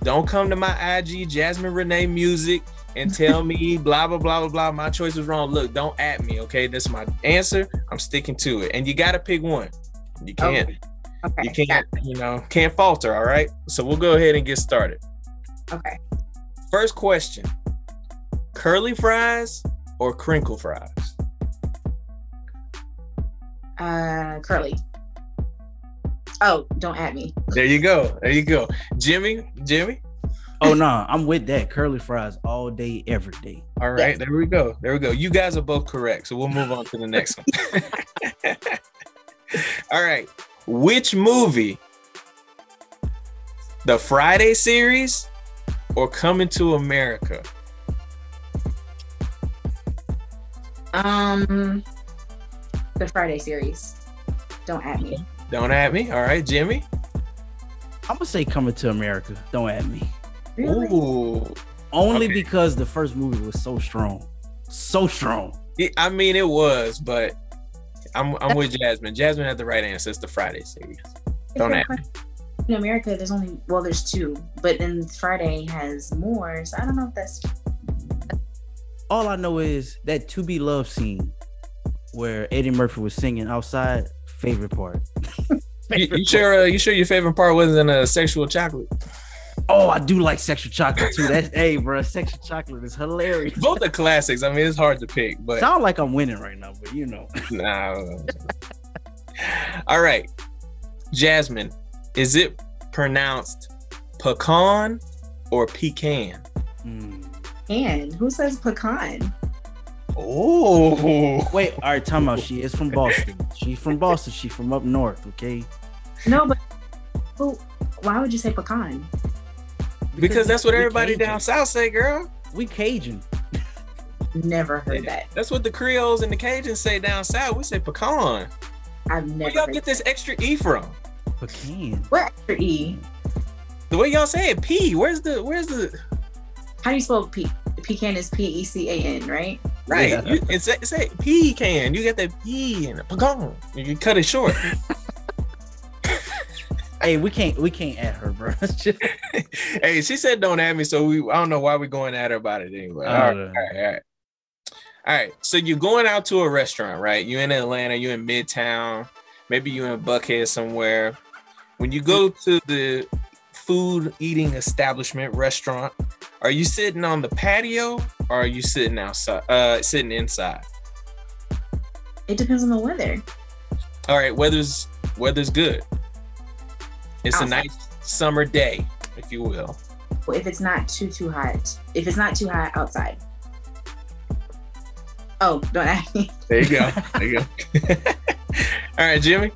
don't come to my IG, Jazmine Renae Music, and tell me blah blah blah blah blah. My choice was wrong. Look, don't at me. Okay, that's my answer. I'm sticking to it. And you gotta pick one. You can't. Okay. You can't. You know, can't falter. All right. So we'll go ahead and get started. Okay. First question: curly fries or crinkle fries? Uh, curly. Oh, don't add me. There you go. There you go. Jimmy, Jimmy. Oh no, I'm with that. Curly fries all day, every day. All right, there we go. There we go. You guys are both correct. So we'll move on to the next one. all right. Which movie? The Friday series or Coming to America? Um, the Friday series. Don't add me. Don't at me. All right, Jimmy. I'm gonna say coming to America. Don't at me. Really? Ooh. Only Okay. because the first movie was so strong. So strong. It- I mean, it was, but I'm I'm with Jazmine. Jazmine had the right answer. It's the Friday series. Don't add me. In America, there's only well, there's two, but then Friday has more. So I don't know if that's All I know is that to be love scene where Eddie Murphy was singing outside, favorite part. You, you sure? Uh, you sure your favorite part wasn't a sexual chocolate? Oh, I do like sexual chocolate too. That's hey, bro, sexual chocolate is hilarious. Both are classics. I mean, it's hard to pick, but Sound like I'm winning right now, but you know. nah. All right, Jazmine. Is it pronounced pecan or pecan? Mm. and who says pecan? Oh, Wait, all right, time out. She is from Boston. She's from Boston. She's from up north, okay? No, but who? Why would you say pecan? because that's what everybody Cajun. down south say, girl. We Cajun. Never heard that. That's what the Creoles and the Cajuns say down south. We say pecan. I've never. Where y'all heard get this extra e from? Pecan. Where extra e? The way y'all say it, P. Where's the where's the How do you spell pe- pecan? Is P E C A N, right? right? Yeah. You, it's it's a pecan. You get that P and a pecan. You can cut it short. Hey, we can't we can't add her, bro. Hey, she said don't add me, so we I don't know why we're going at her about it anyway. All right, uh, all right, all right. All right. So you're going out to a restaurant, right? You're in Atlanta, you're in Midtown, maybe you're in Buckhead somewhere. When you go mm. to the food eating establishment restaurant, are you sitting on the patio or are you sitting outside uh sitting inside? It depends on the weather. All right, weather's weather's good. It's Outside. a nice summer day, if you will. Well, if it's not too too hot, if it's not too hot outside. Oh, don't ask me. There you go. There you go. All right, Jimmy.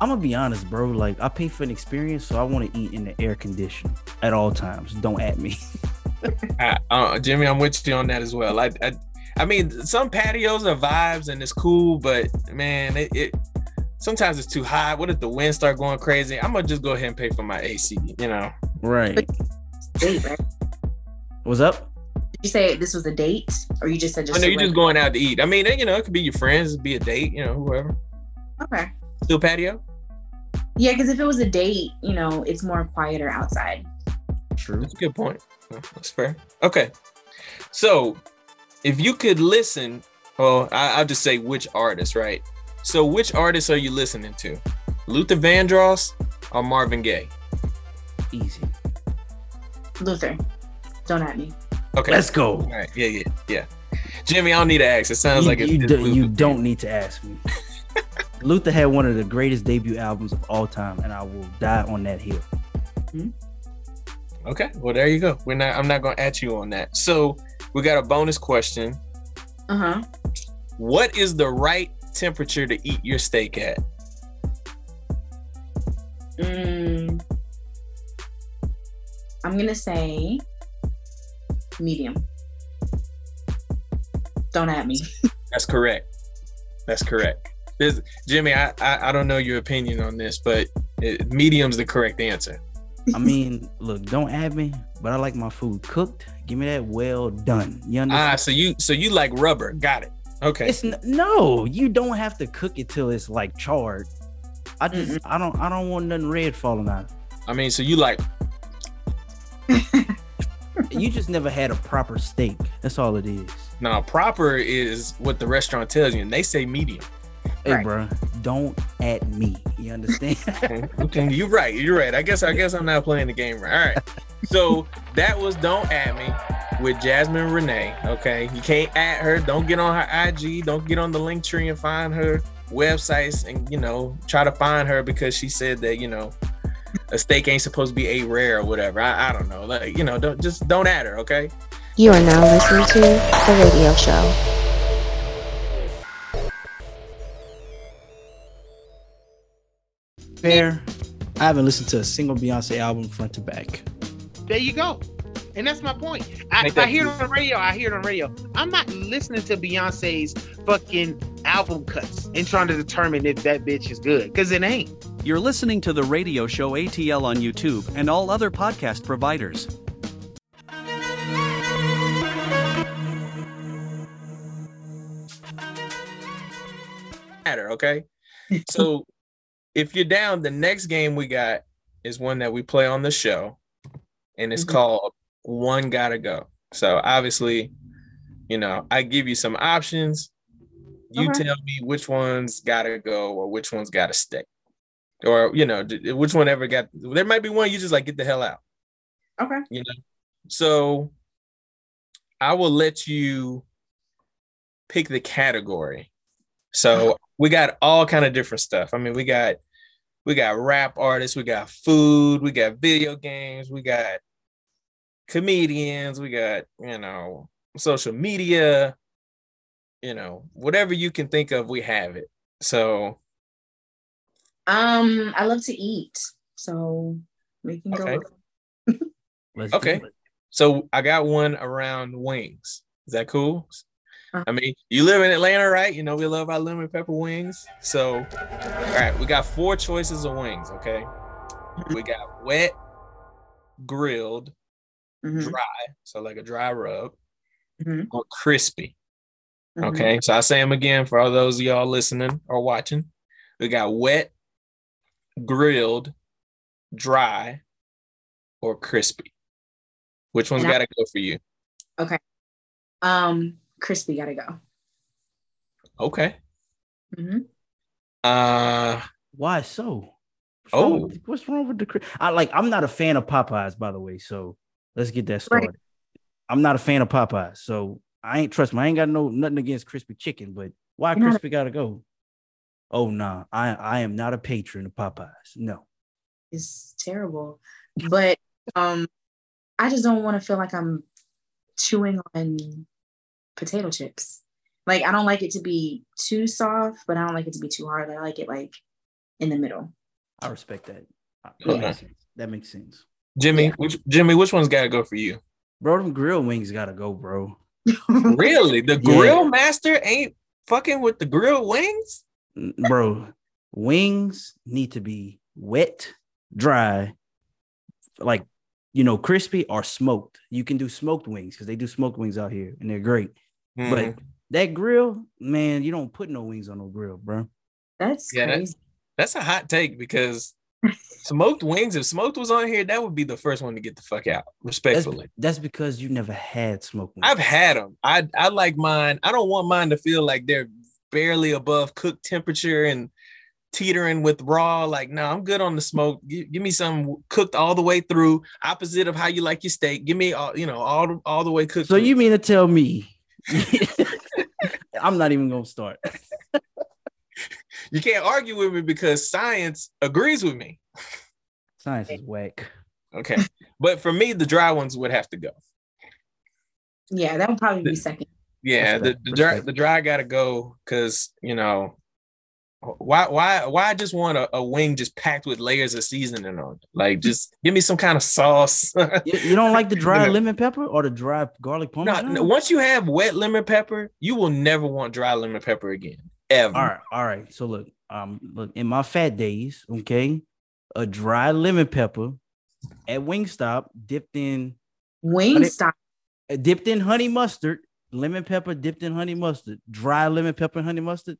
I'm gonna be honest, bro. Like I pay for an experience, so I want to eat in the air condition at all times. Don't at me. Uh, uh, Jimmy, I'm with you on that as well. I, I, I mean, some patios are vibes and it's cool, but man, it, it sometimes it's too hot. What if the wind start going crazy? I'm gonna just go ahead and pay for my AC. You know, right. Date, right? What's up? Did you say this was a date, or you just said just? I know you're just going out to eat. I mean, you know, it could be your friends, it could be a date, you know, whoever. Okay. Still patio. Yeah, because if it was a date, you know, it's more quieter outside. True. That's a good point. That's fair. Okay. So, if you could listen, well, I, I'll just say which artist, right? So, which artists are you listening to? Luther Vandross or Marvin Gaye? Easy. Luther, don't at me. Okay. Let's go. All right. Yeah, yeah, yeah. Jimmy, I don't need to ask. It sounds You, like it's, you, do, you don't need to ask me. Luther had one of the greatest debut albums of all time, and I will die on that hill. Okay. Well, there you go. We're not. I'm not going to at you on that. So we got a bonus question. Uh huh. What is the right temperature to eat your steak at? Mm, I'm gonna say medium. Don't at me. That's correct. That's correct. There's, Jimmy, I, I I don't know your opinion on this, but it, medium's the correct answer. I mean, look, don't add me, but I like my food cooked. Give me that well done. You understand? Ah, so you so you like rubber? Got it. Okay. It's n- no, you don't have to cook it till it's like charred. I just, I don't, I don't want nothing red falling out. I mean, so you like You just never had a proper steak. That's all it is. now proper is what the restaurant tells you, and they say medium. Hey, Right. bro, don't at me. You understand? Okay, okay, you're right. You're right. I guess I guess I'm not playing the game right. All right. so that was Don't At Me with Jazmine Renae. Okay. You can't at her. Don't get on her IG. Don't get on the link tree and find her websites and, you know, try to find her because she said that, you know, a steak ain't supposed to be a rare or whatever. I, I don't know. Like, you know, don't just don't at her, okay? You are now listening to The Radio Show. Fair. I haven't listened to a single Beyonce album front to back. There you go. And that's my point. I, if I hear it on the radio, I hear it on radio. I'm not listening to Beyonce's fucking album cuts and trying to determine if that bitch is good because it ain't. You're listening to the radio show ATL on YouTube and all other podcast providers. Matter, okay? So if you're down, the next game we got is one that we play on the show, and it's Mhm. called One Gotta Go. So obviously, you know, I give you some options. You Okay. tell me which one's gotta go or which one's gotta stay. Or, you know, which one ever got there might be one you just like get the hell out. Okay. You know. So I will let you pick the category. So we got all kind of different stuff. I mean, we got we got rap artists, we got food, we got video games, we got comedians, we got, you know, social media, you know, whatever you can think of, we have it. So, Um, I love to eat, so we can Okay. go. okay. So I got one around wings. Is that cool? Uh-huh. I mean, you live in Atlanta, right? You know, we love our lemon pepper wings. So, all right, we got four choices of wings, okay? We got wet, grilled, Mhm, dry, so like a dry rub, mhm, or crispy. mhm. Okay, so I say them again for all those of y'all listening or watching. We got wet, grilled, dry, or crispy. Which one's got to go for you? Okay. Um, crispy gotta go. Okay. Mm-hmm. Uh Why so? What's Oh. wrong with- what's wrong with the? cri- I like. I'm not a fan of Popeyes, by the way. So let's get that Right. started. I'm not a fan of Popeyes, so I ain't trust me. I ain't got no nothing against crispy chicken, but why You're not a- crispy gotta go? Oh no, I I am not a patron of Popeyes. No. It's terrible, but um, I just don't want to feel like I'm chewing on potato chips. Like I don't like it to be too soft, but I don't like it to be too hard. I like it like in the middle. I respect that. That Okay. makes sense. That makes sense. Jimmy, Yeah. which Jimmy, which one's got to go for you? Bro, them grill wings gotta go, bro. Really? The Yeah. grill master ain't fucking with the grill wings? Bro, wings need to be wet, dry, like you know, crispy or smoked. You can do smoked wings because they do smoked wings out here and they're great. Mhm. But that grill, man, you don't put no wings on no grill, bro. That's Yeah, crazy. that's a hot take because smoked wings, if smoked was on here, that would be the first one to get the fuck out, That's, respectfully. that's because you never had smoked wings. I've had them. I I like mine. I don't want mine to feel like they're barely above cook temperature and teetering with raw. Like, no, I'm good on the smoke. Give, give me some cooked all the way through, opposite of how you like your steak. Give me all, you know, all the, all the way cooked. so through. you mean to tell me I'm not even gonna start. you can't argue with me because science agrees with me. Science is whack. Okay, but for me, the dry ones would have to go. Yeah, that would probably be second. Yeah, the, Respect, the dry respect. the dry gotta go because you know why why why I just want a, a wing just packed with layers of seasoning on it. Like just give me some kind of sauce. You, you don't like the dry You know. lemon pepper or the dry garlic no, parmesan? no, once you have wet lemon pepper, you will never want dry lemon pepper again. Ever. All right, all right. So look, um, look in my fat days, okay, a dry lemon pepper at Wingstop dipped in Wingstop. uh, dipped in honey mustard, lemon pepper dipped in honey mustard, dry lemon pepper honey mustard,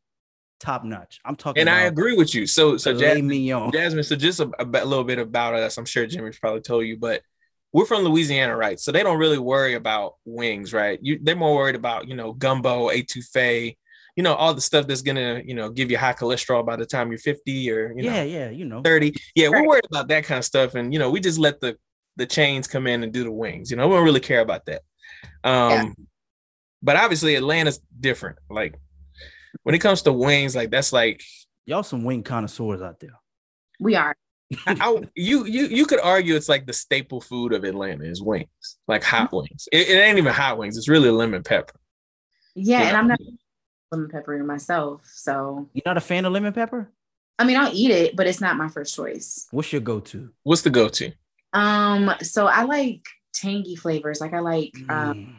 top notch. I'm talking. And I agree with you. So so Jazmine. Jazmine, so just a, a little bit about us. I'm sure Jimmy's probably told you, but we're from Louisiana, right? So they don't really worry about wings, right? You they're more worried about, you know, gumbo, etouffee, you know, all the stuff that's gonna, you know, give you high cholesterol by the time you're 50 or you yeah, know yeah, you know. 30. Yeah, we're worried about that kind of stuff. And you know, we just let the the chains come in and do the wings. You know, we don't really care about that. Um, Yeah. but obviously Atlanta's different. Like when it comes to wings, like that's like Y'all some wing connoisseurs out there. We are. I, I- you you you could argue it's like the staple food of Atlanta is wings, like hot wings. It, it ain't even hot wings; it's really lemon pepper. Yeah, You and know? I'm not lemon pepper myself. So You're not a fan of lemon pepper? I mean I'll eat it, but it's not my first choice. What's your go-to? What's the go-to? Um, so I like tangy flavors. Like I like Mm. um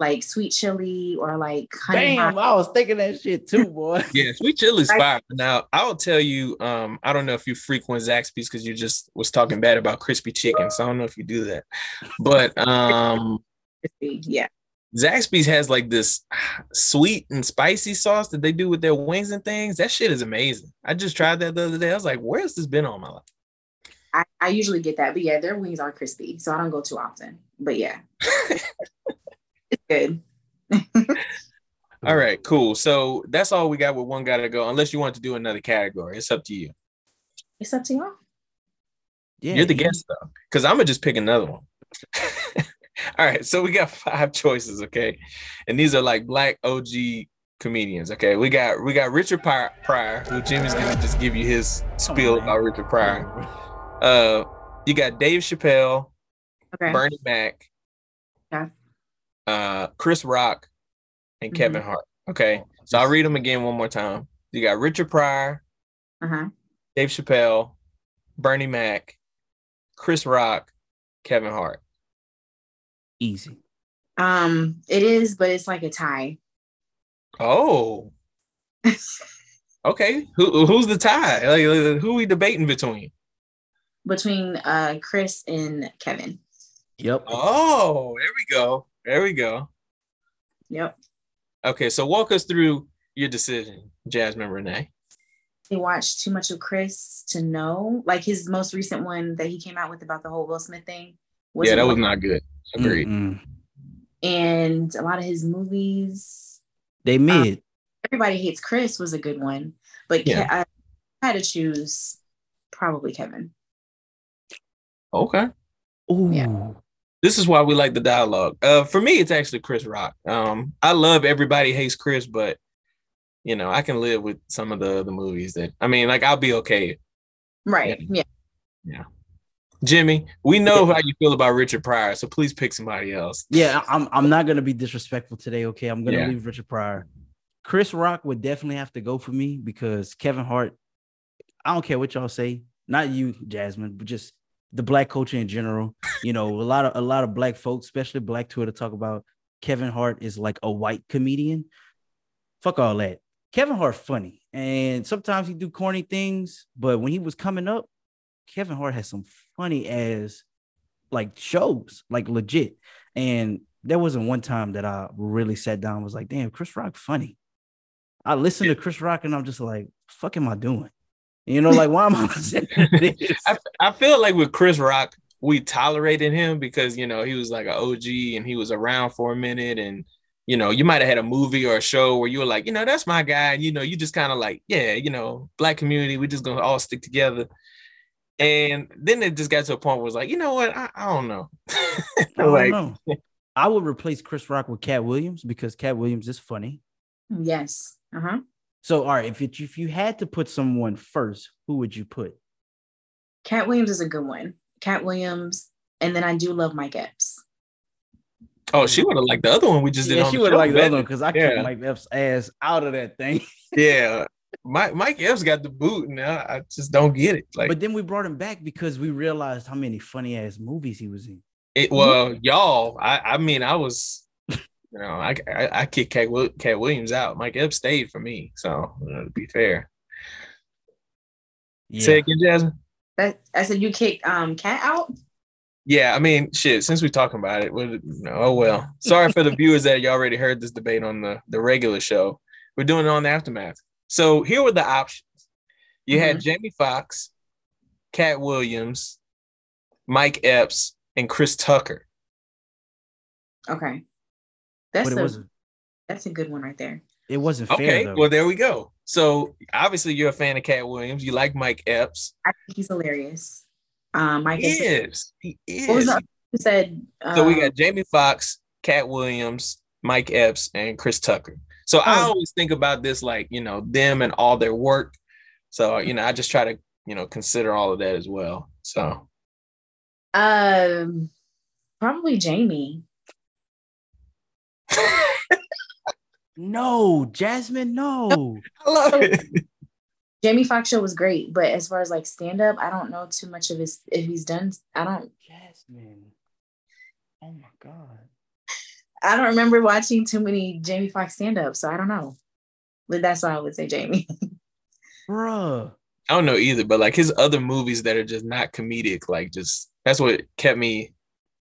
like sweet chili or like honey Damn, hot. I was thinking that shit too, boy. Yeah, sweet chili's fire. Now I'll tell you, um, I don't know if you frequent Zaxby's because you just was talking bad about crispy chicken, so I don't know if you do that. But um, Yeah. Zaxby's has like this sweet and spicy sauce that they do with their wings and things. That shit is amazing. I just tried that the other day. I was like, where has this been all my life? I, I usually get that, but yeah, their wings are crispy, so I don't go too often. But yeah, it's good. All right, cool. So that's all we got with one gotta go. Unless you want to do another category, it's up to you. It's up to y'all. Yeah, You're the you- guest though, because I'm gonna just pick another one. All right, so we got five choices, okay, and these are like black OG comedians. Okay, we got we got Richard Pryor, Pryor who Jimmy's gonna just give you his spiel man. about Richard Pryor. Uh, you got Dave Chappelle, Okay. Bernie Mac, Yeah. Uh, Chris Rock, and Mm-hmm. Kevin Hart. Okay, so I'll read them again one more time. You got Richard Pryor, Uh huh. Dave Chappelle, Bernie Mac, Chris Rock, Kevin Hart. Easy. Um, it is, but it's like a tie. Oh. okay. Who who's the tie? Like who we debating between? between uh Chris and Kevin. Yep. Oh, there we go. There we go. Yep. Okay, so walk us through your decision, Jazmine Renae. They watched too much of Chris to know. Like his most recent one that he came out with about the whole Will Smith thing. yeah, that was not good. Agreed. Mm-mm. And a lot of his movies. They um, mid. Everybody hates Chris was a good one, but Yeah. Ke- I had to choose probably Kevin. Okay. Ooh. This is why we like the dialogue. Uh, for me, it's actually Chris Rock. Um, I love everybody hates Chris, but you know, I can live with some of the the movies that I mean, like I'll be okay. Right. Yeah. Yeah. Jimmy, we know how you feel about Richard Pryor, so please pick somebody else. Yeah, I'm I'm not gonna be disrespectful today. Okay, I'm gonna Yeah. leave Richard Pryor. Chris Rock would definitely have to go for me because Kevin Hart. I don't care what y'all say, not you, Jazmine, but just the black culture in general. You know, a lot of a lot of black folks, especially black Twitter, talk about Kevin Hart is like a white comedian. Fuck all that. Kevin Hart funny, and sometimes he do corny things, but when he was coming up, Kevin Hart has some funny ass like shows, like legit. And there wasn't one time that I really sat down and was like, damn, Chris Rock funny. I listened to Chris Rock and I'm just like, fuck am I doing? You know, like why am I listening this? I, I feel like with Chris Rock, we tolerated him because you know he was like an OG and he was around for a minute, and you know you might have had a movie or a show where you were like, you know, that's my guy, and you know you just kind of like, yeah, you know, black community, we just gonna all stick together. And then it just got to a point where it's like, you know what, I, I don't know. I don't like, know. I would replace Chris Rock with Katt Williams because Katt Williams is funny. Yes. Uh huh. So, all right, if it, if you had to put someone first, who would you put? Katt Williams is a good one. Katt Williams, and then I do love Mike Epps. Oh, she would have liked the other one we just did. Yeah, on she would show, like the other one because I yeah. kicked Mike Epps' ass out of that thing. yeah. Mike Mike Epps got the boot, and I, I just don't get it. Like, but then we brought him back because we realized how many funny ass movies he was in. It, well, y'all, I, I mean, I was, you know, I, I, I kicked Katt, Katt Williams out. Mike Epps stayed for me. So, you know, to be fair. Say it again, Jazmine. That I said you kicked um Katt out. Yeah, I mean, shit, since we're talking about it, well, no, oh well. Sorry for the viewers that you already heard this debate on the, the regular show. We're doing it on the aftermath. So here were the options. You had Jamie Foxx, Katt Williams, Mike Epps, and Chris Tucker. Okay. That's But it a wasn't- that's a good one right there. It wasn't fair Okay, though. well, there we go. So obviously, you're a fan of Katt Williams. You like Mike Epps. I think he's hilarious. Um, Mike He Epps- is. He What was is. the other who said? So we um, got Jamie Foxx, Katt Williams, Mike Epps, and Chris Tucker. So I Oh. always think about this like, you know, them and all their work. So, you know, I just try to, you know, consider all of that as well. So Um, probably Jamie. No, Jazmine, no. I love it. Jamie Foxx show was great, but as far as like stand up, I don't know too much of his if he's done. I don't. Jazmine. Oh my God. I don't remember watching too many Jamie Foxx stand up, so I don't know. But that's why I would say Jamie. Bruh. I don't know either, but like his other movies that are just not comedic, like just that's what kept me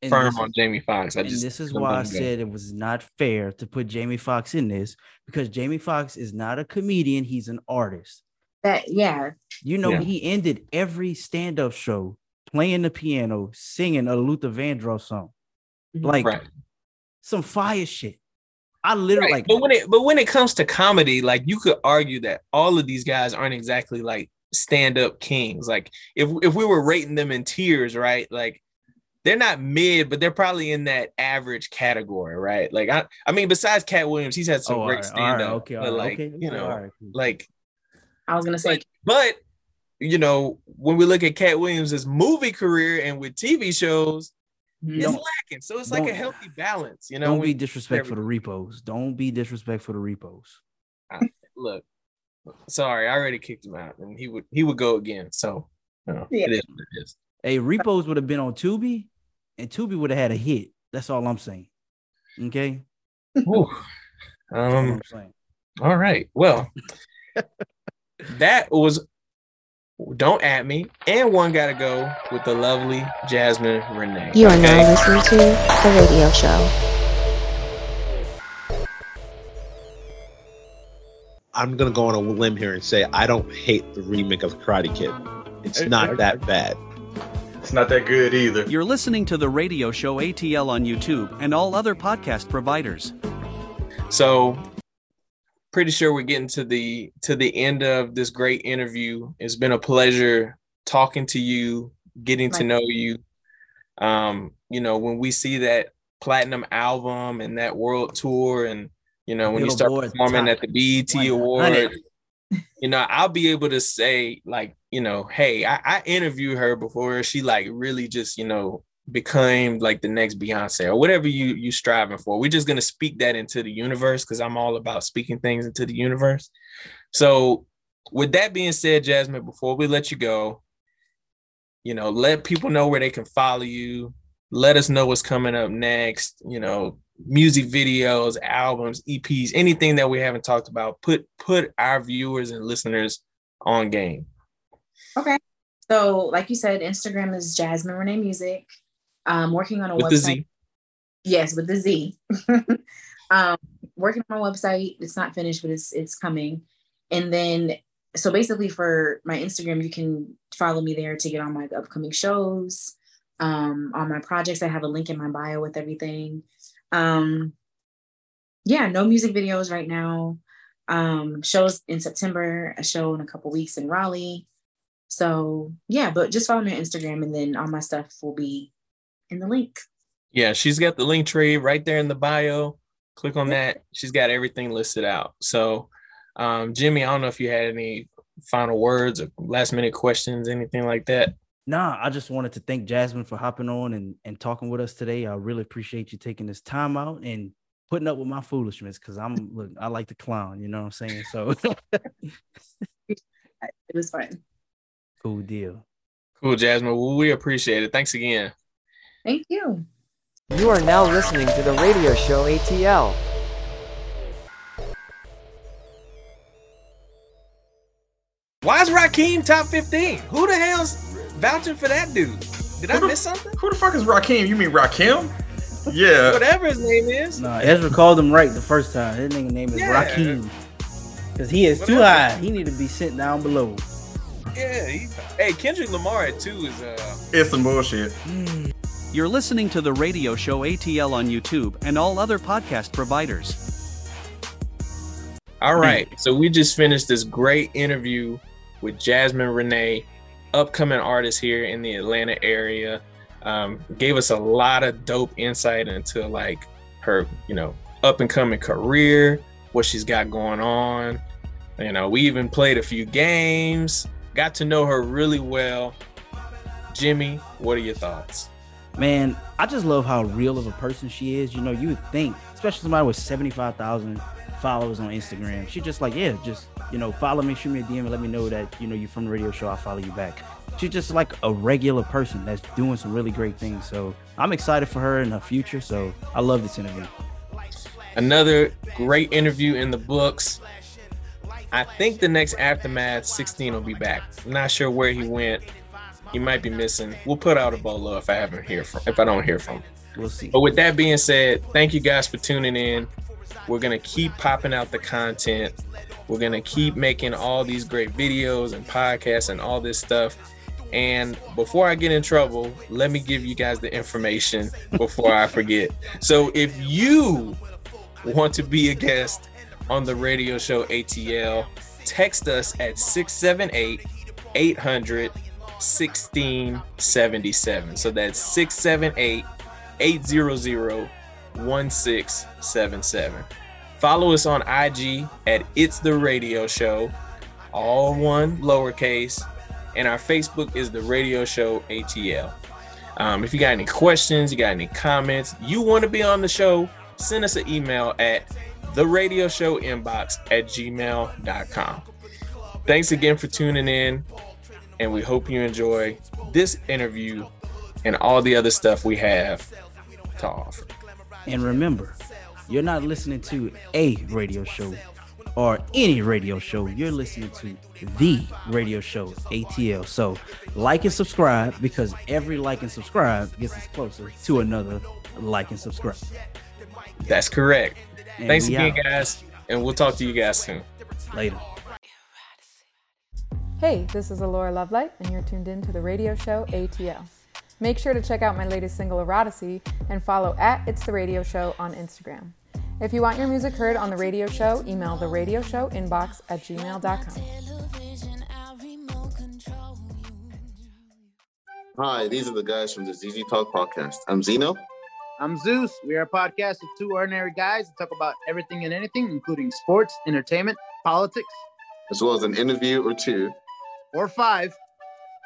And firm this on is- Jamie Foxx. And just this is why I let him go. said it was not fair to put Jamie Foxx in this because Jamie Foxx is not a comedian, he's an artist. that yeah, You know, Yeah. he ended every stand-up show playing the piano, singing a Luther Vandross song. Mm-hmm. Like right. some fire shit. I literally Right. like but when it but when it comes to comedy, like you could argue that all of these guys aren't exactly like stand-up kings. Like if if we were rating them in tiers, right? Like they're not mid, but they're probably in that average category, right? Like I I mean, besides Katt Williams, he's had some Oh, great all right, all right, stand-up. okay, but like, okay, you know, all right, cool. like I was gonna say but you know, when we look at Katt Williams' movie career and with TV shows, mm-hmm. it's lacking. So it's like a healthy balance, you know. Don't when- be disrespectful to repos. Don't be disrespectful to repos. look, sorry, I already kicked him out, and he would he would go again. So you know, Yeah. it is what it is. Hey, repos would have been on Tubi, and Tubi would have had a hit. That's all I'm saying. Okay. Whew. All Um. I'm saying. All right. Well, that was don't at me, and one got to go with the lovely Jazmine Renae. You are okay? now listening to The Radio Show. I'm gonna go on a limb here and say I don't hate the remake of Karate Kid. It's not that bad. It's not that good either. You're listening to the radio show ATL on YouTube and all other podcast providers. So pretty sure we're getting to the to the end of this great interview. It's been a pleasure talking to you, getting to know you. Um, you know, when we see that platinum album and that world tour and you know, when you start Billboard performing top at the BET Awards, you know, I'll be able to say, like, you know, hey, I, I interviewed her before she like really just, you know, became like the next Beyonce or whatever you you striving for. We're just gonna speak that into the universe because I'm all about speaking things into the universe. So with that being said, Jazmine, before we let you go, you know, let people know where they can follow you. Let us know what's coming up next. You know, music videos, albums, EPs, anything that we haven't talked about. Put put our viewers and listeners on game. okay. So like you said, Instagram is Jazmine Renae Music. I'm working on a With website. the Z. Yes, with the Z. um, working on my website. It's not finished, but it's it's coming. And then so basically for my Instagram, you can follow me there to get on my upcoming shows, um, on my projects. I have a link in my bio with everything. Um, yeah, no music videos right now. Um, shows in September, a show in a couple weeks in Raleigh. So yeah, but just follow me on Instagram and then all my stuff will be in the link. Yeah, she's got the link tree right there in the bio. Click on that. She's got everything listed out. So, um, Jimmy, I don't know if you had any final words or last minute questions, anything like that. Nah, I just wanted to thank Jazmine for hopping on and, and talking with us today. I really appreciate you taking this time out and putting up with my foolishness because I'm look, I like to clown, you know what I'm saying? So It was fun. cool deal. Cool, Jazmine. Well, we appreciate it. Thanks again. Thank you. You are now listening to the radio show ATL. Why is Raheem top 15? Who the hell's vouching for that dude? Did I Who the- miss something? Who the fuck is Rakim? You mean Rakim? Yeah. Whatever his name is. No, Ezra called him right the first time. His nigga name is Yeah. Rakim. Because he is too high. He need to be sent down below. Yeah. He, hey, Kendrick Lamar at two is uh. It's some bullshit. You're listening to the radio show ATL on YouTube and all other podcast providers. All right. So we just finished this great interview with Jazmine Renae. Upcoming artist here in the Atlanta area. Um, gave us a lot of dope insight into like her, you know, up and coming career, what she's got going on. You know, we even played a few games, got to know her really well. Jimmy, what are your thoughts? Man, I just love how real of a person she is. You know, you would think, especially somebody with 75,000 followers on Instagram, she just like, yeah, just, you know, follow me, shoot me a DM, and let me know that, you know, you're from the radio show. I'll follow you back. She's just like a regular person that's doing some really great things. So I'm excited for her and her future. So I love this interview. Another great interview in the books. I think the next Aftermath 16 will be back. I'm not sure where he went. He might be missing. We'll put out a bolo if I haven't hear from if I don't hear from him. We'll see. But with that being said, thank you guys for tuning in. We're gonna keep popping out the content. We're gonna keep making all these great videos and podcasts and all this stuff. And before I get in trouble, let me give you guys the information before I forget. So if you want to be a guest on the radio show ATL, text us at 678 800 1677. So that's 678 800 1677. Follow us on IG at It's the Radio Show, all one lowercase, and our Facebook is the Radio Show ATL. Um, if you got any questions, you got any comments, you want to be on the show, send us an email at the radio show inbox at gmail.com. Thanks again for tuning in, and we hope you enjoy this interview and all the other stuff we have to offer. And remember, you're not listening to a radio show or any radio show. You're listening to the radio show ATL. So like and subscribe because every like and subscribe gets us closer to another like and subscribe. That's correct. And Thanks again, out. guys, and we'll talk to you guys soon. Later. Hey, this is Alaura Lovelight, and you're tuned in to the radio show ATL. Make sure to check out my latest single, Eroticy, and follow at It's the Radio Show on Instagram. If you want your music heard on the radio show, email the radio show inbox at gmail.com. Hi, these are the guys from the ZZ Talk podcast. I'm Zeno. I'm Zeus. We are a podcast of two ordinary guys that talk about everything and anything, including sports, entertainment, politics, as well as an interview or two. or five.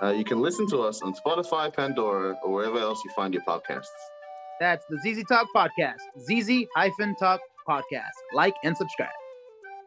Uh, you can listen to us on Spotify, Pandora, or wherever else you find your podcasts. That's the ZZ Talk Podcast. ZZ Talk Podcast. Like and subscribe.